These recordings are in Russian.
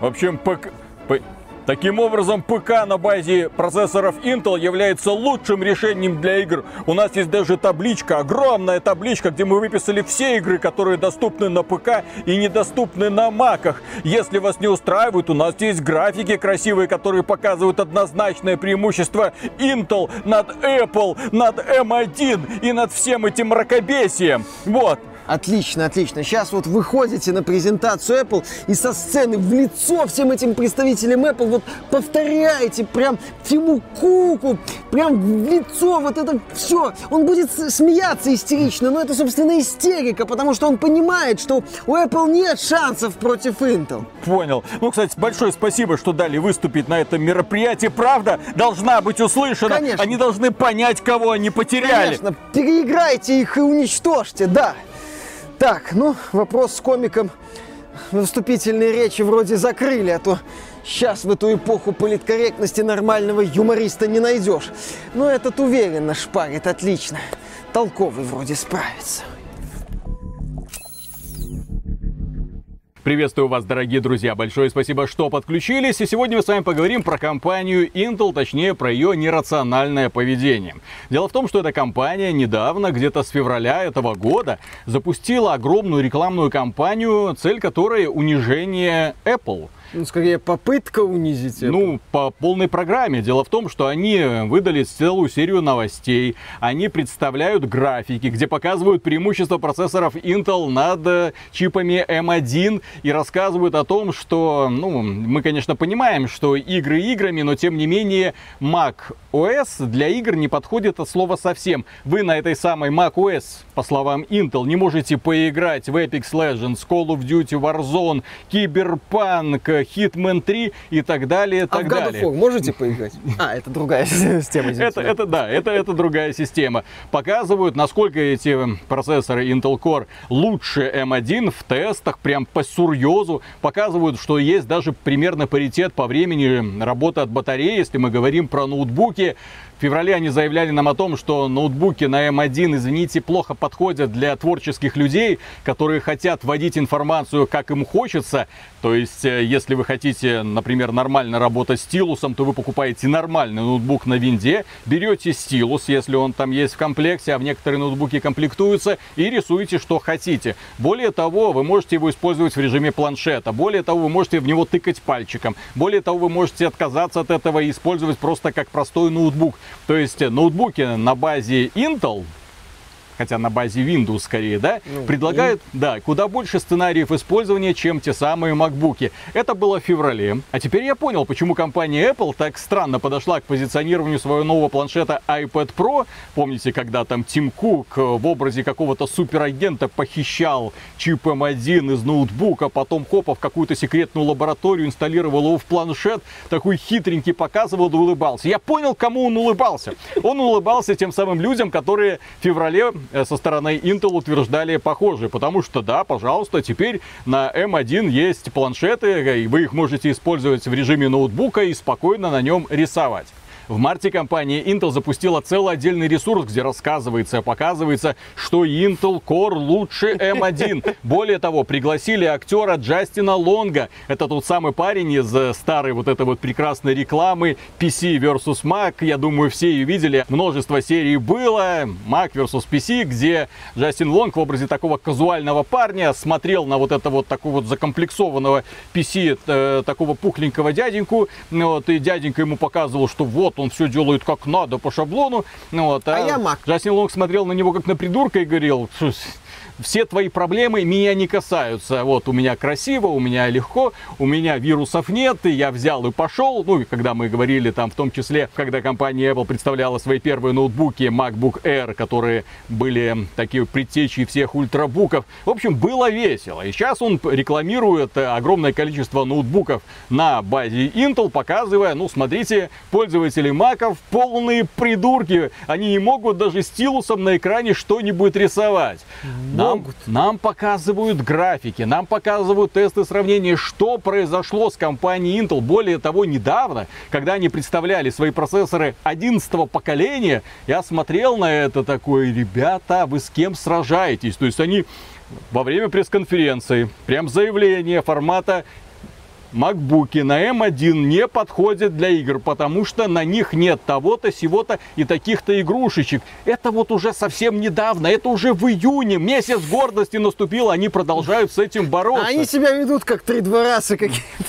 В общем, ПК... Таким образом, ПК на базе процессоров Intel является лучшим решением для игр. У нас есть даже табличка, огромная табличка, где мы выписали все игры, которые доступны на ПК и недоступны на Маках. Если вас не устраивает, у нас есть графики красивые, которые показывают однозначное преимущество Intel над Apple, над M1 и над всем этим мракобесием. Вот. Отлично, отлично. Сейчас вот выходите на презентацию Apple и со сцены в лицо всем этим представителям Apple вот повторяете прям Тиму Куку, прям в лицо вот это все. Он будет смеяться истерично, но это, собственно, истерика, потому что он понимает, что у Apple нет шансов против Intel. Понял. Ну, кстати, большое спасибо, что дали выступить на этом мероприятии. Правда должна быть услышана. Конечно. Они должны понять, кого они потеряли. Конечно. Переиграйте их и уничтожьте, да. Так, ну, вопрос с комиком выступительные речи вроде закрыли, а то сейчас в эту эпоху политкорректности нормального юмориста не найдешь. Но этот уверенно шпарит отлично. Толковый вроде справится. Приветствую вас, дорогие друзья. Большое спасибо, что подключились. И сегодня мы с вами поговорим про компанию Intel, точнее, про ее нерациональное поведение. Дело в том, что эта компания недавно, где-то с февраля этого года, запустила огромную рекламную кампанию, цель которой унижение Apple. Ну, скорее, попытка унизить это. Ну, по полной программе. Дело в том, что они выдали целую серию новостей. Они представляют графики, где показывают преимущество процессоров Intel над э, чипами M1 и рассказывают о том, что, ну, мы, конечно, понимаем, что игры играми, но тем не менее Mac OS для игр не подходит от слова совсем. Вы на этой самой Mac OS, по словам Intel, не можете поиграть в Apex Legends, Call of Duty Warzone, Cyberpunk, Hitman 3 и так далее, и так а далее. в God of War можете поиграть? А, это другая система. Это, это, да, это, это другая система. Показывают, насколько эти процессоры Intel Core лучше M1 в тестах, прям по сурьезу. Показывают, что есть даже примерно паритет по времени работы от батареи, если мы говорим про ноутбуки. В феврале они заявляли нам о том, что ноутбуки на M1, извините, плохо подходят для творческих людей, которые хотят вводить информацию, как им хочется. То есть, э, если вы хотите, например, нормально работать стилусом, то вы покупаете нормальный ноутбук на винде, берете стилус, если он там есть в комплекте, а в некоторые ноутбуки комплектуются, и рисуете, что хотите. Более того, вы можете его использовать в режиме планшета. Более того, вы можете в него тыкать пальчиком. Более того, вы можете отказаться от этого и использовать просто как простой ноутбук. То есть ноутбуки на базе Intel хотя на базе Windows скорее, да, ну, предлагают, и... да, куда больше сценариев использования, чем те самые MacBook. Это было в феврале. А теперь я понял, почему компания Apple так странно подошла к позиционированию своего нового планшета iPad Pro. Помните, когда там Тим Кук в образе какого-то суперагента похищал чип M1 эм из ноутбука, потом хопа в какую-то секретную лабораторию инсталлировал его в планшет, такой хитренький показывал и улыбался. Я понял, кому он улыбался. Он улыбался тем самым людям, которые в феврале Э, со стороны Intel утверждали похожие, потому что да, пожалуйста, теперь на M1 есть планшеты, э, и вы их можете использовать в режиме ноутбука и спокойно на нем рисовать. В марте компания Intel запустила целый отдельный ресурс, где рассказывается, показывается, что Intel Core лучше M1. Более того, пригласили актера Джастина Лонга. Это тот самый парень из э, старой вот этой вот прекрасной рекламы PC vs Mac. Я думаю, все ее видели. Множество серий было. Mac vs PC, где Джастин Лонг в образе такого казуального парня смотрел на вот это вот такого вот закомплексованного PC, э, такого пухленького дяденьку. Вот, и дяденька ему показывал, что вот он все делает как надо по шаблону. Вот, а, а я маг. Джастин Лонг смотрел на него как на придурка и говорил, все твои проблемы меня не касаются. Вот у меня красиво, у меня легко, у меня вирусов нет, и я взял и пошел. Ну, и когда мы говорили там, в том числе, когда компания Apple представляла свои первые ноутбуки MacBook Air, которые были такие предтечи всех ультрабуков. В общем, было весело. И сейчас он рекламирует огромное количество ноутбуков на базе Intel, показывая, ну, смотрите, пользователи Macов полные придурки. Они не могут даже стилусом на экране что-нибудь рисовать. Нам, нам показывают графики, нам показывают тесты сравнения, что произошло с компанией Intel. Более того, недавно, когда они представляли свои процессоры 11 поколения, я смотрел на это такой, ребята, вы с кем сражаетесь? То есть они во время пресс-конференции, прям заявление формата макбуки на M1 не подходят для игр, потому что на них нет того-то, сего-то и таких-то игрушечек. Это вот уже совсем недавно, это уже в июне, месяц гордости наступил, они продолжают с этим бороться. Они себя ведут как три двораса какие-то.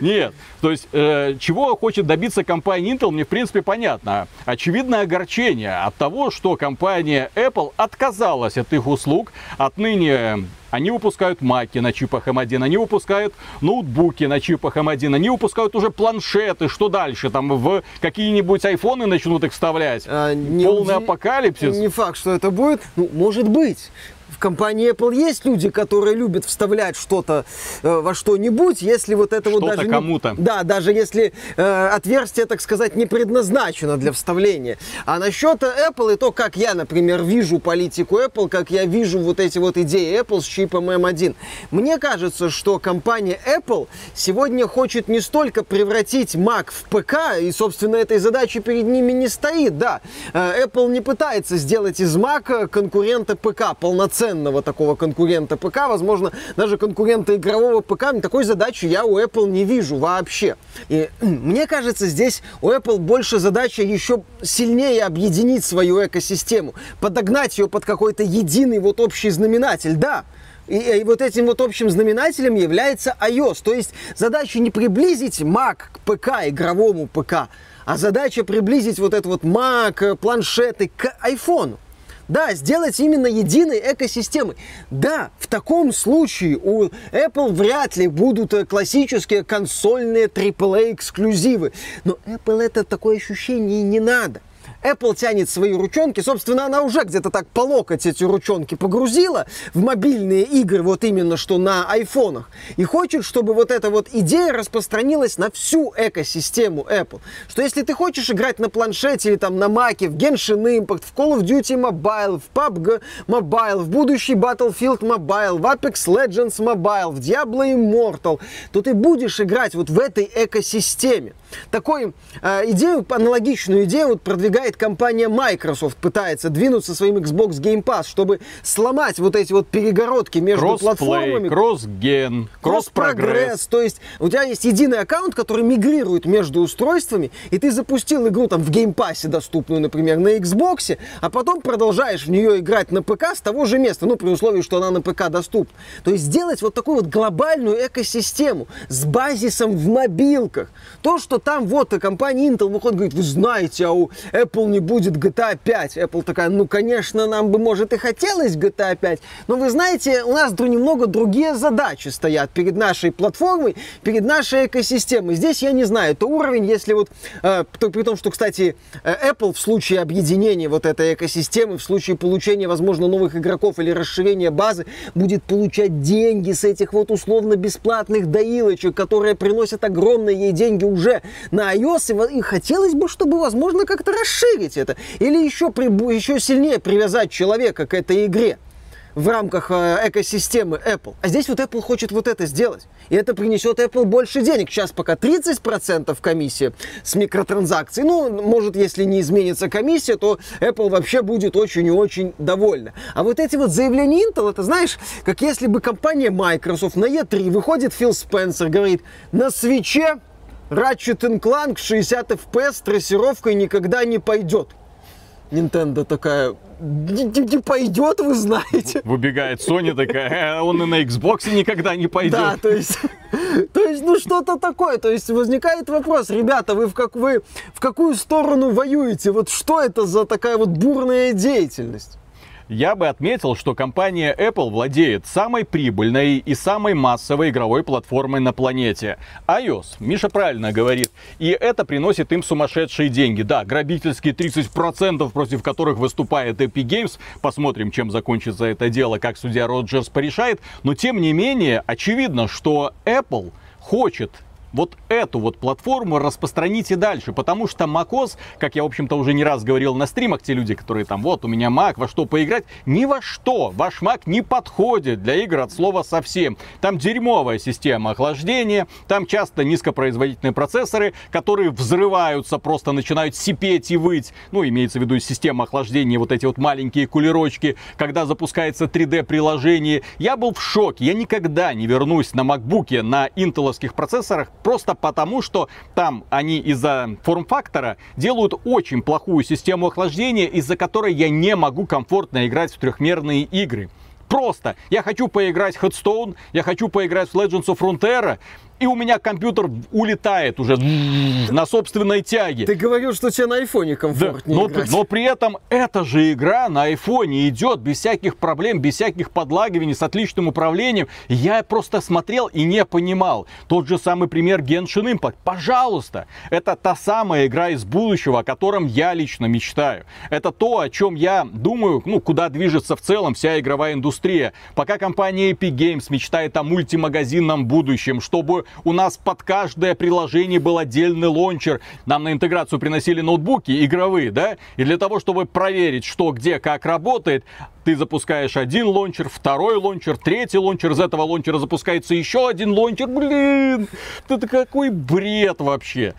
Нет, то есть э, чего хочет добиться компания Intel, мне в принципе понятно. Очевидное огорчение от того, что компания Apple отказалась от их услуг. Отныне они выпускают маки на чипах M1, они выпускают ноутбуки на чипах M1, они выпускают уже планшеты. Что дальше? Там в какие-нибудь айфоны начнут их вставлять? А, не Полный уди... апокалипсис? Не факт, что это будет. Ну, может быть в компании Apple есть люди, которые любят вставлять что-то э, во что-нибудь, если вот это что вот даже... кому-то. Не, да, даже если э, отверстие, так сказать, не предназначено для вставления. А насчет Apple и то, как я, например, вижу политику Apple, как я вижу вот эти вот идеи Apple с чипом M1, мне кажется, что компания Apple сегодня хочет не столько превратить Mac в ПК, и, собственно, этой задачи перед ними не стоит, да. Э, Apple не пытается сделать из Mac конкурента ПК полноценно полноценного такого конкурента ПК, возможно, даже конкурента игрового ПК, такой задачи я у Apple не вижу вообще. И мне кажется, здесь у Apple больше задача еще сильнее объединить свою экосистему, подогнать ее под какой-то единый вот общий знаменатель. Да, и, и вот этим вот общим знаменателем является iOS. То есть задача не приблизить Mac к ПК, игровому ПК, а задача приблизить вот этот вот Mac, планшеты к iPhone. Да, сделать именно единой экосистемой. Да, в таком случае у Apple вряд ли будут э, классические консольные AAA эксклюзивы. Но Apple это такое ощущение не надо. Apple тянет свои ручонки. Собственно, она уже где-то так по локоть эти ручонки погрузила в мобильные игры, вот именно что на айфонах. И хочет, чтобы вот эта вот идея распространилась на всю экосистему Apple. Что если ты хочешь играть на планшете или там на маке, в Genshin Impact, в Call of Duty Mobile, в PUBG Mobile, в будущий Battlefield Mobile, в Apex Legends Mobile, в Diablo Immortal, то ты будешь играть вот в этой экосистеме. Такой э, идею, аналогичную идею вот продвигает компания Microsoft, пытается двинуться своим Xbox Game Pass, чтобы сломать вот эти вот перегородки между Cross-play, платформами. Кросс-ген, кросс-прогресс. То есть у тебя есть единый аккаунт, который мигрирует между устройствами, и ты запустил игру там в Game Pass доступную, например, на Xbox, а потом продолжаешь в нее играть на ПК с того же места, ну, при условии, что она на ПК доступна. То есть сделать вот такую вот глобальную экосистему с базисом в мобилках. То, что там вот и компания Intel выходит, говорит, вы знаете, а у Apple не будет GTA 5. Apple такая, ну, конечно, нам бы, может, и хотелось GTA 5, но вы знаете, у нас немного другие задачи стоят перед нашей платформой, перед нашей экосистемой. Здесь, я не знаю, это уровень, если вот, э, при том, что, кстати, э, Apple в случае объединения вот этой экосистемы, в случае получения, возможно, новых игроков или расширения базы, будет получать деньги с этих вот условно-бесплатных доилочек, которые приносят огромные ей деньги уже на iOS, и, хотелось бы, чтобы, возможно, как-то расширить это. Или еще, еще сильнее привязать человека к этой игре в рамках э, экосистемы Apple. А здесь вот Apple хочет вот это сделать. И это принесет Apple больше денег. Сейчас пока 30% комиссия с микротранзакций. Ну, может, если не изменится комиссия, то Apple вообще будет очень и очень довольна. А вот эти вот заявления Intel, это знаешь, как если бы компания Microsoft на E3 выходит Фил Спенсер, говорит, на свече Ratchet Clank 60 FPS с трассировкой никогда не пойдет. Nintendo такая, не, не пойдет, вы знаете. Выбегает Sony такая, «Э, он и на Xbox никогда не пойдет. Да, то есть, то есть, ну что-то такое. То есть возникает вопрос, ребята, вы в, как, вы в какую сторону воюете? Вот что это за такая вот бурная деятельность? Я бы отметил, что компания Apple владеет самой прибыльной и самой массовой игровой платформой на планете. iOS, Миша правильно говорит, и это приносит им сумасшедшие деньги. Да, грабительские 30%, против которых выступает Epic Games. Посмотрим, чем закончится это дело, как судья Роджерс порешает. Но тем не менее, очевидно, что Apple хочет вот эту вот платформу распространите дальше, потому что macOS, как я, в общем-то, уже не раз говорил на стримах, те люди, которые там, вот, у меня Mac, во что поиграть, ни во что. Ваш Mac не подходит для игр от слова совсем. Там дерьмовая система охлаждения, там часто низкопроизводительные процессоры, которые взрываются, просто начинают сипеть и выть. Ну, имеется в виду система охлаждения, вот эти вот маленькие кулерочки, когда запускается 3D-приложение. Я был в шоке. Я никогда не вернусь на MacBook на интеловских процессорах просто потому, что там они из-за форм-фактора делают очень плохую систему охлаждения, из-за которой я не могу комфортно играть в трехмерные игры. Просто. Я хочу поиграть в Headstone, я хочу поиграть в Legends of Frontera, и у меня компьютер улетает уже на собственной тяге. Ты говорил, что тебе на айфоне комфортнее да, но, играть. но при этом эта же игра на айфоне идет без всяких проблем, без всяких подлагиваний, с отличным управлением. Я просто смотрел и не понимал. Тот же самый пример Genshin Impact. Пожалуйста, это та самая игра из будущего, о котором я лично мечтаю. Это то, о чем я думаю, ну, куда движется в целом вся игровая индустрия. Пока компания Epic Games мечтает о мультимагазинном будущем, чтобы у нас под каждое приложение был отдельный лончер. Нам на интеграцию приносили ноутбуки игровые, да? И для того, чтобы проверить, что, где, как работает, ты запускаешь один лончер, второй лончер, третий лончер, из этого лончера запускается еще один лончер. Блин, это какой бред вообще.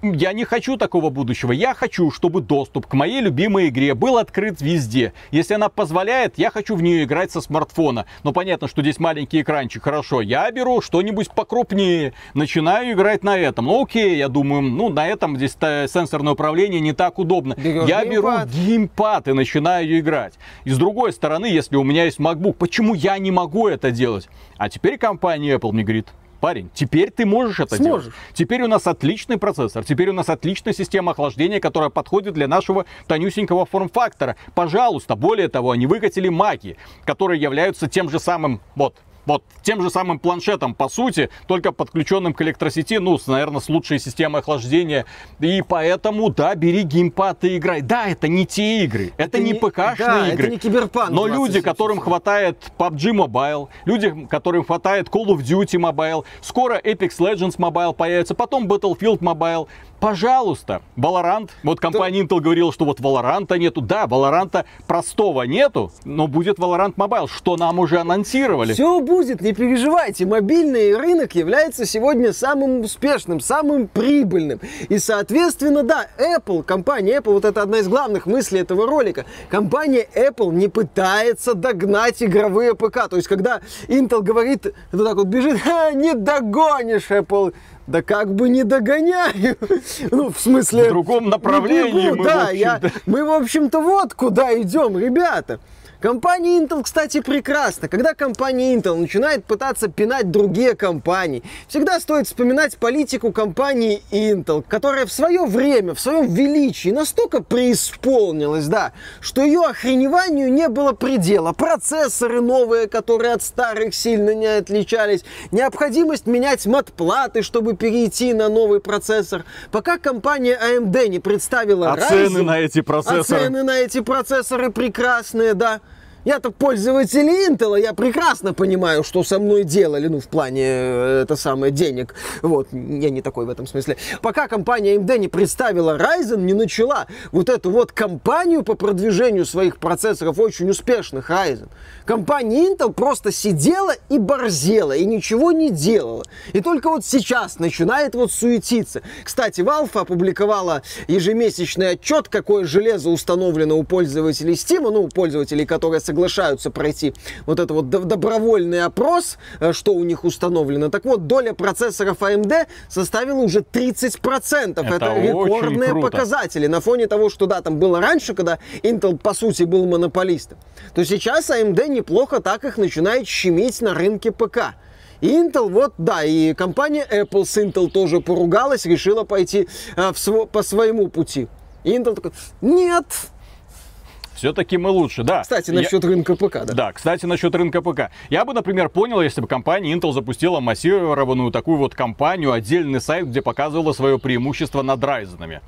Я не хочу такого будущего. Я хочу, чтобы доступ к моей любимой игре был открыт везде. Если она позволяет, я хочу в нее играть со смартфона. Но понятно, что здесь маленький экранчик. Хорошо, я беру что-нибудь покрупнее. Начинаю играть на этом. Ну окей, я думаю, ну на этом здесь сенсорное управление не так удобно. Берешь я геймпад. беру геймпад и начинаю играть. И с другой стороны, если у меня есть MacBook, почему я не могу это делать? А теперь компания Apple мне говорит, Парень, теперь ты можешь это Сможешь. делать. Теперь у нас отличный процессор, теперь у нас отличная система охлаждения, которая подходит для нашего тонюсенького форм-фактора. Пожалуйста, более того, они выкатили маки, которые являются тем же самым, вот, вот тем же самым планшетом, по сути, только подключенным к электросети, ну, с, наверное, с лучшей системой охлаждения. И поэтому, да, бери геймпад и играй. Да, это не те игры, это, Это не не- ПКшные да, игры. это не Киберпанк Но люди, 2077. которым хватает PUBG Mobile, люди, которым хватает Call of Duty Mobile, скоро Apex Legends Mobile появится, потом Battlefield Mobile. Пожалуйста, Valorant. Вот компания Intel говорила, что вот Valorant нету. Да, Valorant простого нету, но будет Valorant Mobile, что нам уже анонсировали. Все будет, не переживайте. Мобильный рынок является сегодня самым успешным, самым прибыльным. И, соответственно, да, Apple, компания Apple, вот это одна из главных мыслей этого ролика. Компания Apple не пытается догнать игровые ПК. То есть, когда Intel говорит, вот так вот бежит, «Ха, не догонишь, Apple. Да как бы не догоняю. Ну, в смысле... В другом направлении бегу, мы, да, в я, мы, в общем-то, вот куда идем, ребята. Компания Intel, кстати, прекрасна. Когда компания Intel начинает пытаться пинать другие компании, всегда стоит вспоминать политику компании Intel, которая в свое время, в своем величии настолько преисполнилась, да, что ее охреневанию не было предела. Процессоры новые, которые от старых сильно не отличались, необходимость менять матплаты, чтобы перейти на новый процессор. Пока компания AMD не представила А цены Ryzen, на эти процессоры? а цены на эти процессоры прекрасные, да. Я-то пользователь Intel, я прекрасно понимаю, что со мной делали, ну, в плане, э, это самое, денег. Вот, я не такой в этом смысле. Пока компания AMD не представила Ryzen, не начала вот эту вот кампанию по продвижению своих процессоров очень успешных Ryzen. Компания Intel просто сидела и борзела, и ничего не делала. И только вот сейчас начинает вот суетиться. Кстати, Valve опубликовала ежемесячный отчет, какое железо установлено у пользователей Steam, ну, у пользователей, которые соглашаются пройти вот это вот до- добровольный опрос, э, что у них установлено. Так вот, доля процессоров AMD составила уже 30%. Это Это, рекордные показатели. На фоне того, что да, там было раньше, когда Intel, по сути, был монополистом, то сейчас AMD неплохо так их начинает щемить на рынке ПК. И Intel, вот, да, и компания Apple с Intel тоже поругалась, решила пойти э, в сво- по своему пути. И Intel такой, нет. Все-таки мы лучше, да. Кстати, Я- насчет рынка ПК, да. Да, кстати, насчет рынка ПК. Я бы, например, понял, если бы компания Intel запустила массированную такую вот компанию, отдельный сайт, где показывала свое преимущество над Ryzen'ами.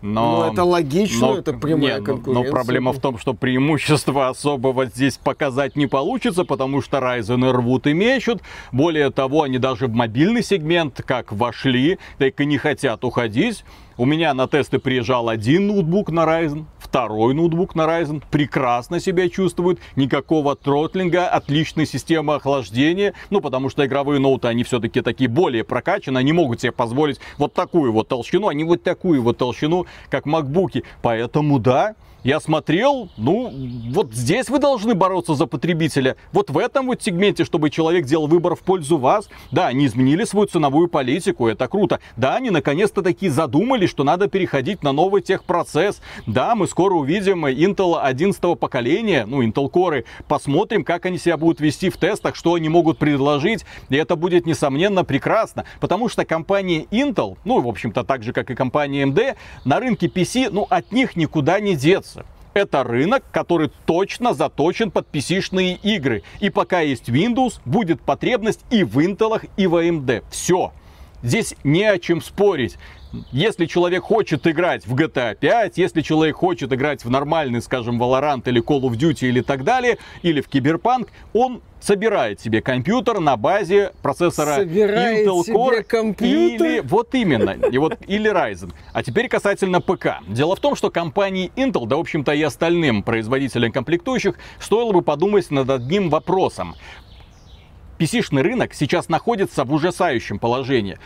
Но, ну, это логично, но, это прямая не, конкуренция. Но, проблема в том, что преимущества особого здесь показать не получится, потому что Ryzen рвут и мечут. Более того, они даже в мобильный сегмент как вошли, так и не хотят уходить. У меня на тесты приезжал один ноутбук на Ryzen, второй ноутбук на Ryzen, прекрасно себя чувствует, никакого тротлинга, отличная система охлаждения, ну потому что игровые ноуты, они все-таки такие более прокачанные, они могут себе позволить вот такую вот толщину, а не вот такую вот толщину, как макбуки. Поэтому да, я смотрел, ну, вот здесь вы должны бороться за потребителя. Вот в этом вот сегменте, чтобы человек делал выбор в пользу вас. Да, они изменили свою ценовую политику, это круто. Да, они наконец-то такие задумались, что надо переходить на новый техпроцесс. Да, мы скоро увидим Intel 11 поколения, ну, Intel Core. Посмотрим, как они себя будут вести в тестах, что они могут предложить. И это будет, несомненно, прекрасно. Потому что компания Intel, ну, в общем-то, так же, как и компания AMD, на рынке PC, ну, от них никуда не деться это рынок, который точно заточен под PC-шные игры. И пока есть Windows, будет потребность и в Intel, и в AMD. Все. Здесь не о чем спорить. Если человек хочет играть в GTA 5, если человек хочет играть в нормальный, скажем, Valorant или Call of Duty или так далее, или в Киберпанк, он собирает себе компьютер на базе процессора собирает Intel Core компьютер? или вот именно, и вот или Ryzen. А теперь касательно ПК. Дело в том, что компании Intel, да в общем-то и остальным производителям комплектующих, стоило бы подумать над одним вопросом. PC-шный рынок сейчас находится в ужасающем положении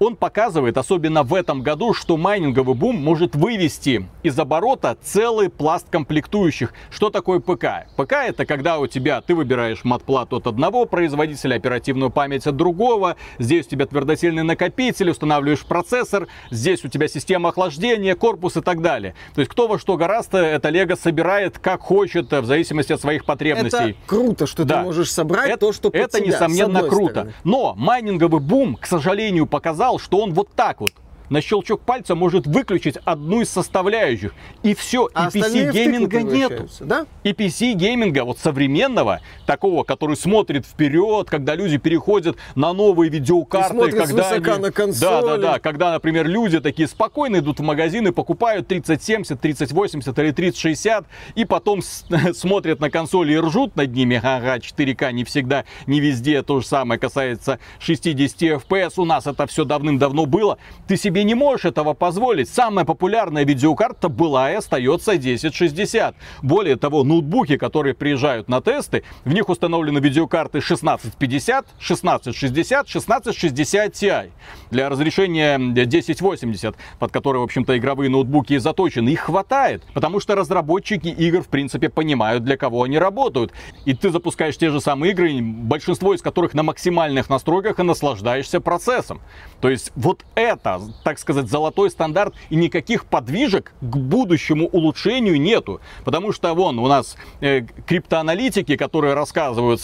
он показывает, особенно в этом году, что майнинговый бум может вывести из оборота целый пласт комплектующих. Что такое ПК? ПК это когда у тебя ты выбираешь матплату от одного производителя, оперативную память от другого, здесь у тебя твердотельный накопитель, устанавливаешь процессор, здесь у тебя система охлаждения, корпус и так далее. То есть кто во что гораздо, это Лего собирает как хочет, в зависимости от своих потребностей. Это круто, что да. ты можешь собрать это, то, что под Это тебя, несомненно круто. Стороны. Но майнинговый бум, к сожалению, показал, сказал, что он вот так вот на щелчок пальца может выключить одну из составляющих. И все, а и PC гейминга нету. Да? И PC гейминга вот современного, такого, который смотрит вперед, когда люди переходят на новые видеокарты, когда они... на консоли. Да, да, да, когда, например, люди такие спокойно идут в магазины, покупают 3070, 3080 или 3060, и потом смотрят на консоли и ржут над ними. Ага, 4К не всегда, не везде. То же самое касается 60 FPS. У нас это все давным-давно было. Ты себе себе не можешь этого позволить. Самая популярная видеокарта была и остается 1060. Более того, ноутбуки, которые приезжают на тесты, в них установлены видеокарты 1650, 1660, 1660 Ti. Для разрешения 1080, под которые, в общем-то, игровые ноутбуки и заточены, их хватает. Потому что разработчики игр, в принципе, понимают, для кого они работают. И ты запускаешь те же самые игры, большинство из которых на максимальных настройках и наслаждаешься процессом. То есть вот это так сказать, золотой стандарт и никаких подвижек к будущему улучшению нету. Потому что вон у нас э, криптоаналитики, которые рассказывают,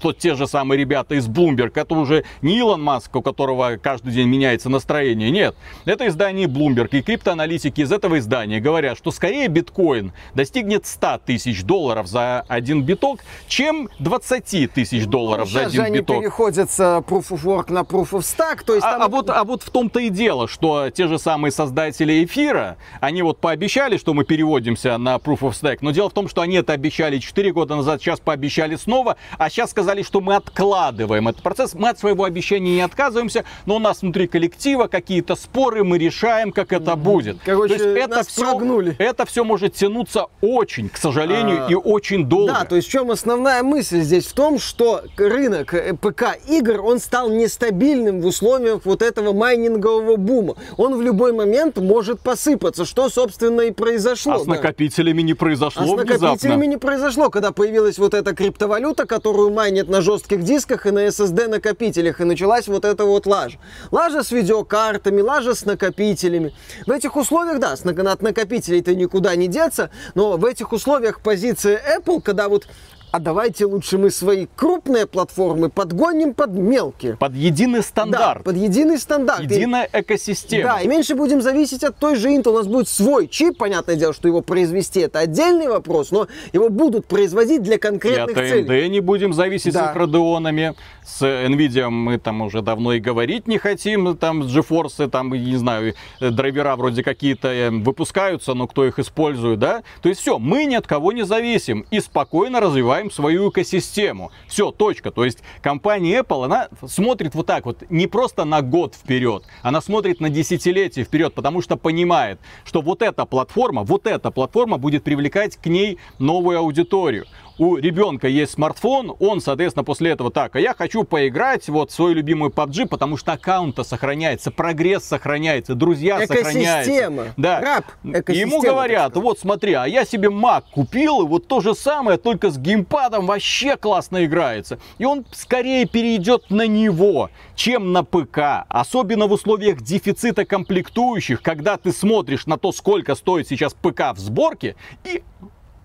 то, те же самые ребята из Bloomberg, это уже не Илон Маск, у которого каждый день меняется настроение, нет. Это издание Bloomberg и криптоаналитики из этого издания говорят, что скорее биткоин достигнет 100 тысяч долларов за один биток, чем 20 тысяч ну, долларов ну, за один же биток. они переходят с Proof of Work на Proof of Stack, то есть а, там... а, вот, а вот в том-то и дело, что те же самые создатели эфира, они вот пообещали, что мы переводимся на Proof of Stake, но дело в том, что они это обещали 4 года назад, сейчас пообещали снова, а сейчас сказали, что мы откладываем этот процесс. Мы от своего обещания не отказываемся, но у нас внутри коллектива какие-то споры, мы решаем, как это будет. Короче, то есть это все, прогнули. это все может тянуться очень, к сожалению, А, и очень долго. Да, то есть в чем основная мысль здесь? В том, что рынок э, ПК-игр, он стал нестабильным в условиях вот этого майнингового бума. Он в любой момент может посыпаться, что, собственно, и произошло. а с да. накопителями не произошло А с накопителями внезапно. не произошло, когда появилась вот эта криптовалюта, которую майнят на жестких дисках и на SSD накопителях, и началась вот эта вот лажа. Лажа с видеокартами, лажа с накопителями. В этих условиях, да, от накопителей-то никуда не деться, но в этих условиях позиция Apple, когда вот а давайте лучше мы свои крупные платформы подгоним под мелкие. Под единый стандарт. Да, под единый стандарт. Единая экосистема. Да, и меньше будем зависеть от той же Intel. У нас будет свой чип. Понятное дело, что его произвести это отдельный вопрос, но его будут производить для конкретных и от целей. AMD не будем зависеть Да. с радионами. С Nvidia мы там уже давно и говорить не хотим. Там GeForce, там, не знаю, э, драйвера вроде какие-то э, выпускаются, но кто их использует, да? То есть все, мы ни от кого не зависим и спокойно развиваем свою экосистему. Все, точка. То есть компания Apple, она смотрит вот так вот, не просто на год вперед, она смотрит на десятилетие вперед, потому что понимает, что вот эта платформа, вот эта платформа будет привлекать к ней новую аудиторию у ребенка есть смартфон, он, соответственно, после этого так, а я хочу поиграть вот в свою любимую PUBG, потому что аккаунт сохраняется, прогресс сохраняется, друзья сохраняются. Экосистема. Да. Раб И экосистемы, Ему говорят, вот смотри, а я себе Mac купил, и вот то же самое, только с геймпадом вообще классно играется. И он скорее перейдет на него, чем на ПК. Особенно в условиях дефицита комплектующих, когда ты смотришь на то, сколько стоит сейчас ПК в сборке, и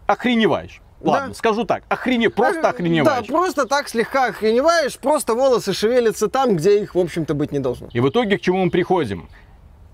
охреневаешь. Ладно, Да. скажу так, охрене, просто охреневаешь. Да, просто так слегка охреневаешь, просто волосы шевелятся там, где их, в общем-то, быть не должно. И в итоге к чему мы приходим?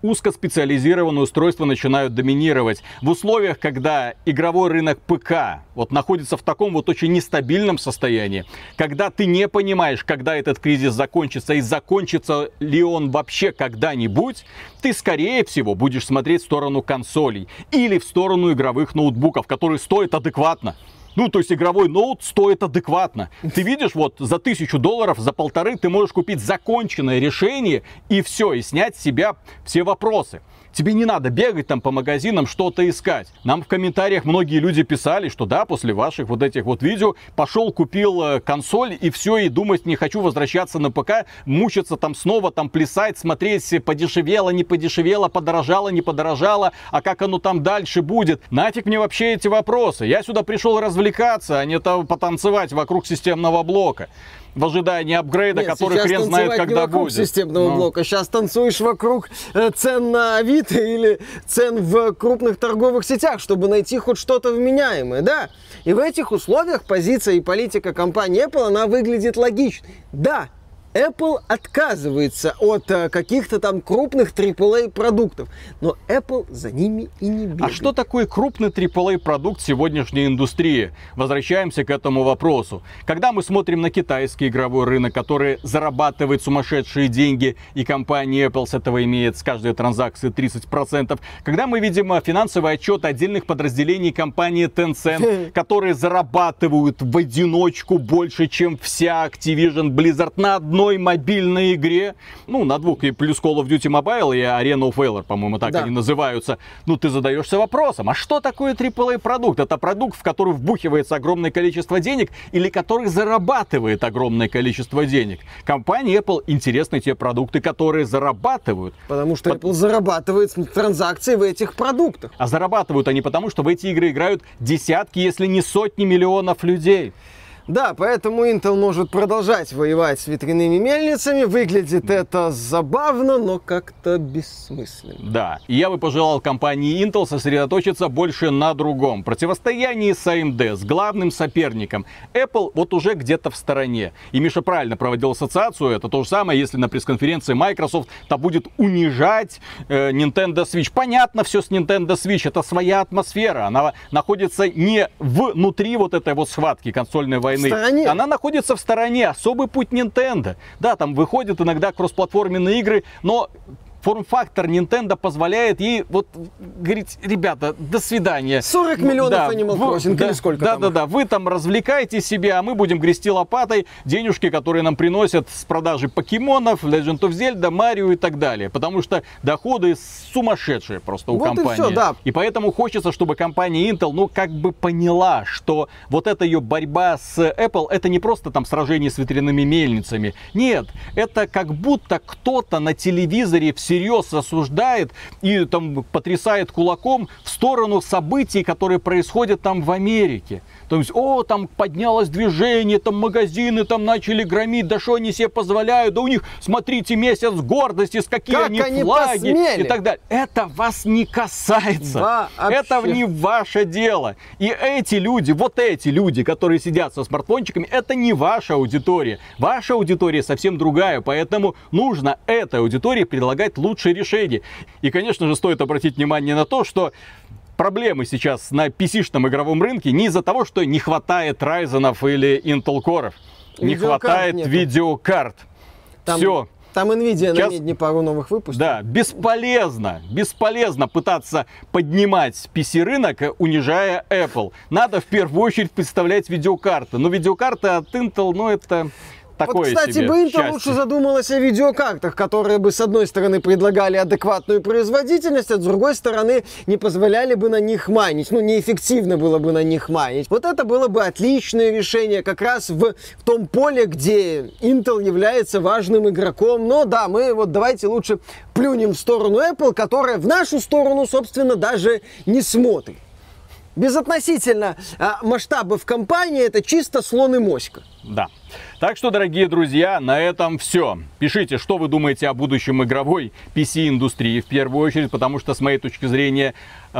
Узкоспециализированные устройства начинают доминировать в условиях, когда игровой рынок ПК вот находится в таком вот очень нестабильном состоянии, когда ты не понимаешь, когда этот кризис закончится и закончится ли он вообще когда-нибудь, ты скорее всего будешь смотреть в сторону консолей или в сторону игровых ноутбуков, которые стоят адекватно. Ну, то есть игровой ноут стоит адекватно. Ты видишь, вот за тысячу долларов, за полторы ты можешь купить законченное решение и все, и снять с себя все вопросы. Тебе не надо бегать там по магазинам, что-то искать. Нам в комментариях многие люди писали, что да, после ваших вот этих вот видео пошел, купил э, консоль и все, и думать не хочу возвращаться на ПК, мучиться там снова, там плясать, смотреть, подешевело, не подешевело, подорожало, не подорожало, а как оно там дальше будет. Нафиг мне вообще эти вопросы? Я сюда пришел развлекаться, а не там потанцевать вокруг системного блока. В ожидании апгрейда, Нет, который хрен знает, не когда вокруг будет. системного Ну. блока. Сейчас танцуешь вокруг э, цен на Авито или цен в крупных торговых сетях, чтобы найти хоть что-то вменяемое, да? И в этих условиях позиция и политика компании Apple, она выглядит логичной. Да, Apple отказывается от э, каких-то там крупных AAA продуктов, но Apple за ними и не бегает. А что такое крупный AAA продукт сегодняшней индустрии? Возвращаемся к этому вопросу. Когда мы смотрим на китайский игровой рынок, который зарабатывает сумасшедшие деньги, и компания Apple с этого имеет с каждой транзакции 30%, когда мы видим а, финансовый отчет отдельных подразделений компании Tencent, которые зарабатывают в одиночку больше, чем вся Activision Blizzard на одной мобильной игре, ну, на двух, и плюс Call of Duty Mobile и Arena of Valor, по-моему, так Да. они называются, ну ты задаешься вопросом, а что такое AAA продукт? Это продукт, в который вбухивается огромное количество денег или который зарабатывает огромное количество денег? Компании Apple интересны те продукты, которые зарабатывают. Потому что Apple зарабатывает с транзакций в этих продуктах. А зарабатывают они потому, что в эти игры играют десятки, если не сотни миллионов людей. Да, поэтому Intel может продолжать воевать с ветряными мельницами. Выглядит это забавно, но как-то бессмысленно. Да, и я бы пожелал компании Intel сосредоточиться больше на другом. Противостоянии с AMD, с главным соперником. Apple вот уже где-то в стороне. И Миша правильно проводил ассоциацию. Это то же самое, если на пресс-конференции Microsoft то будет унижать э, Nintendo Switch. Понятно все с Nintendo Switch. Это своя атмосфера. Она находится не внутри вот этой вот схватки консольной войны. Стороне. Она находится в стороне. Особый путь Nintendo. Да, там выходят иногда кроссплатформенные игры, но форм-фактор Nintendo позволяет ей вот говорить, ребята, до свидания. 40 миллионов Да, Animal Crossing да, или сколько да, там да, их? да, вы там развлекайте себя, а мы будем грести лопатой денежки, которые нам приносят с продажи покемонов, Legend of Zelda, Марио и так далее. Потому что доходы сумасшедшие просто у Вот и компании. всё, да. И поэтому хочется, чтобы компания Intel, ну, как бы поняла, что вот эта ее борьба с Apple, это не просто там сражение с ветряными мельницами. Нет, это как будто кто-то на телевизоре всерьез всерьез осуждает и там потрясает кулаком в сторону событий, которые происходят там в Америке. То есть, о, там поднялось движение, там магазины там начали громить, да что они себе позволяют, да у них, смотрите, месяц гордости, с какие Как они, они флаги посмели? и так далее. Это вас не касается. Вообще. Это не ваше дело. И эти люди, вот эти люди, которые сидят со смартфончиками, это не ваша аудитория. Ваша аудитория совсем другая, поэтому нужно этой аудитории предлагать лучшие решения. И, конечно же, стоит обратить внимание на то, что проблемы сейчас на PC-шном игровом рынке не из-за того, что не хватает Ryzen или Intel Core. Не Видеокарт хватает нету. видеокарт. Там, Все. Там Nvidia Сейчас- на медне пару новых выпустил. Да, бесполезно, бесполезно пытаться поднимать PC-рынок, унижая Apple. Надо в первую очередь представлять видеокарты. Но видеокарта от Intel, ну это такое вот, кстати, себе бы Intel счастье. лучше задумалась о видеокартах, которые бы, с одной стороны, предлагали адекватную производительность, а с другой стороны, не позволяли бы на них майнить. Ну, неэффективно было бы на них майнить. Вот это было бы отличное решение как раз в, в том поле, где Intel является важным игроком. Но да, мы вот давайте лучше плюнем в сторону Apple, которая в нашу сторону, собственно, даже не смотрит. Безотносительно а, масштабов компании, это чисто слон и моська. Да. Так что, дорогие друзья, на этом все. Пишите, что вы думаете о будущем игровой PC-индустрии в первую очередь, потому что, с моей точки зрения,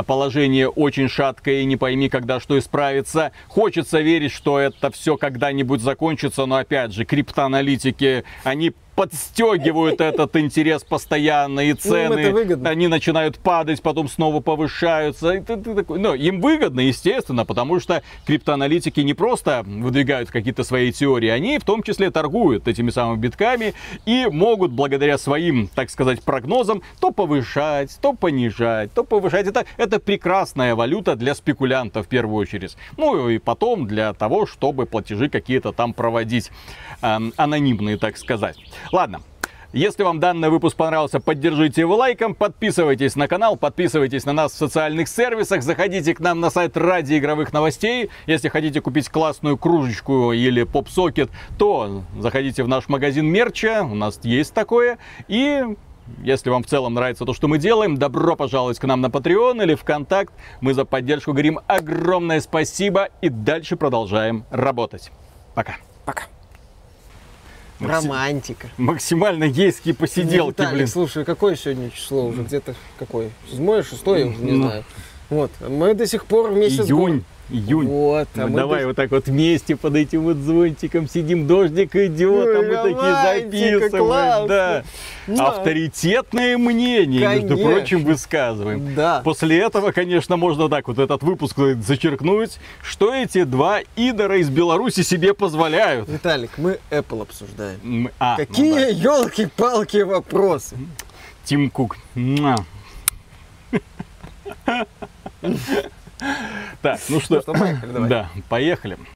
положение очень шаткое и не пойми, когда что исправится. Хочется верить, что это все когда-нибудь закончится, но опять же, криптоаналитики, они подстегивают этот интерес постоянно, и Ну, цены, они начинают падать, потом снова повышаются. И ты- ты такой, ну, им выгодно, естественно, потому что криптоаналитики не просто выдвигают какие-то свои теории, они в том числе торгуют этими самыми битками и могут благодаря своим, так сказать, прогнозам то повышать, то понижать, то повышать. Это, это прекрасная валюта для спекулянтов в первую очередь. Ну и потом для того, чтобы платежи какие-то там проводить эм, анонимные, так сказать. Ладно, если вам данный выпуск понравился, поддержите его лайком, подписывайтесь на канал, подписывайтесь на нас в социальных сервисах, заходите к нам на сайт ради игровых новостей. Если хотите купить классную кружечку или поп-сокет, то заходите в наш магазин мерча, у нас есть такое. И если вам в целом нравится то, что мы делаем, добро пожаловать к нам на Patreon или ВКонтакт. Мы за поддержку говорим огромное спасибо и дальше продолжаем работать. Пока. Пока. Романтика. Максимально гейские посиделки, Виталик, блин. слушай, какое сегодня число уже? Где-то какое? Седьмое, шестое, не Ну. знаю. Вот, мы до сих пор вместе Июнь, год- июнь. Вот, а Ну, мы давай до- вот так вот вместе под этим вот зонтиком сидим, дождик идет, а Ой, мы такие записываем. классно. Да. Да. Авторитетное мнение, между Конечно. прочим, высказываем. Да. После этого, конечно, можно так вот этот выпуск зачеркнуть, что эти два идора из Беларуси себе позволяют. Виталик, мы Apple обсуждаем. М, А, ну Какие да. елки-палки вопросы? Тим Кук. Так, ну что, что, да, поехали.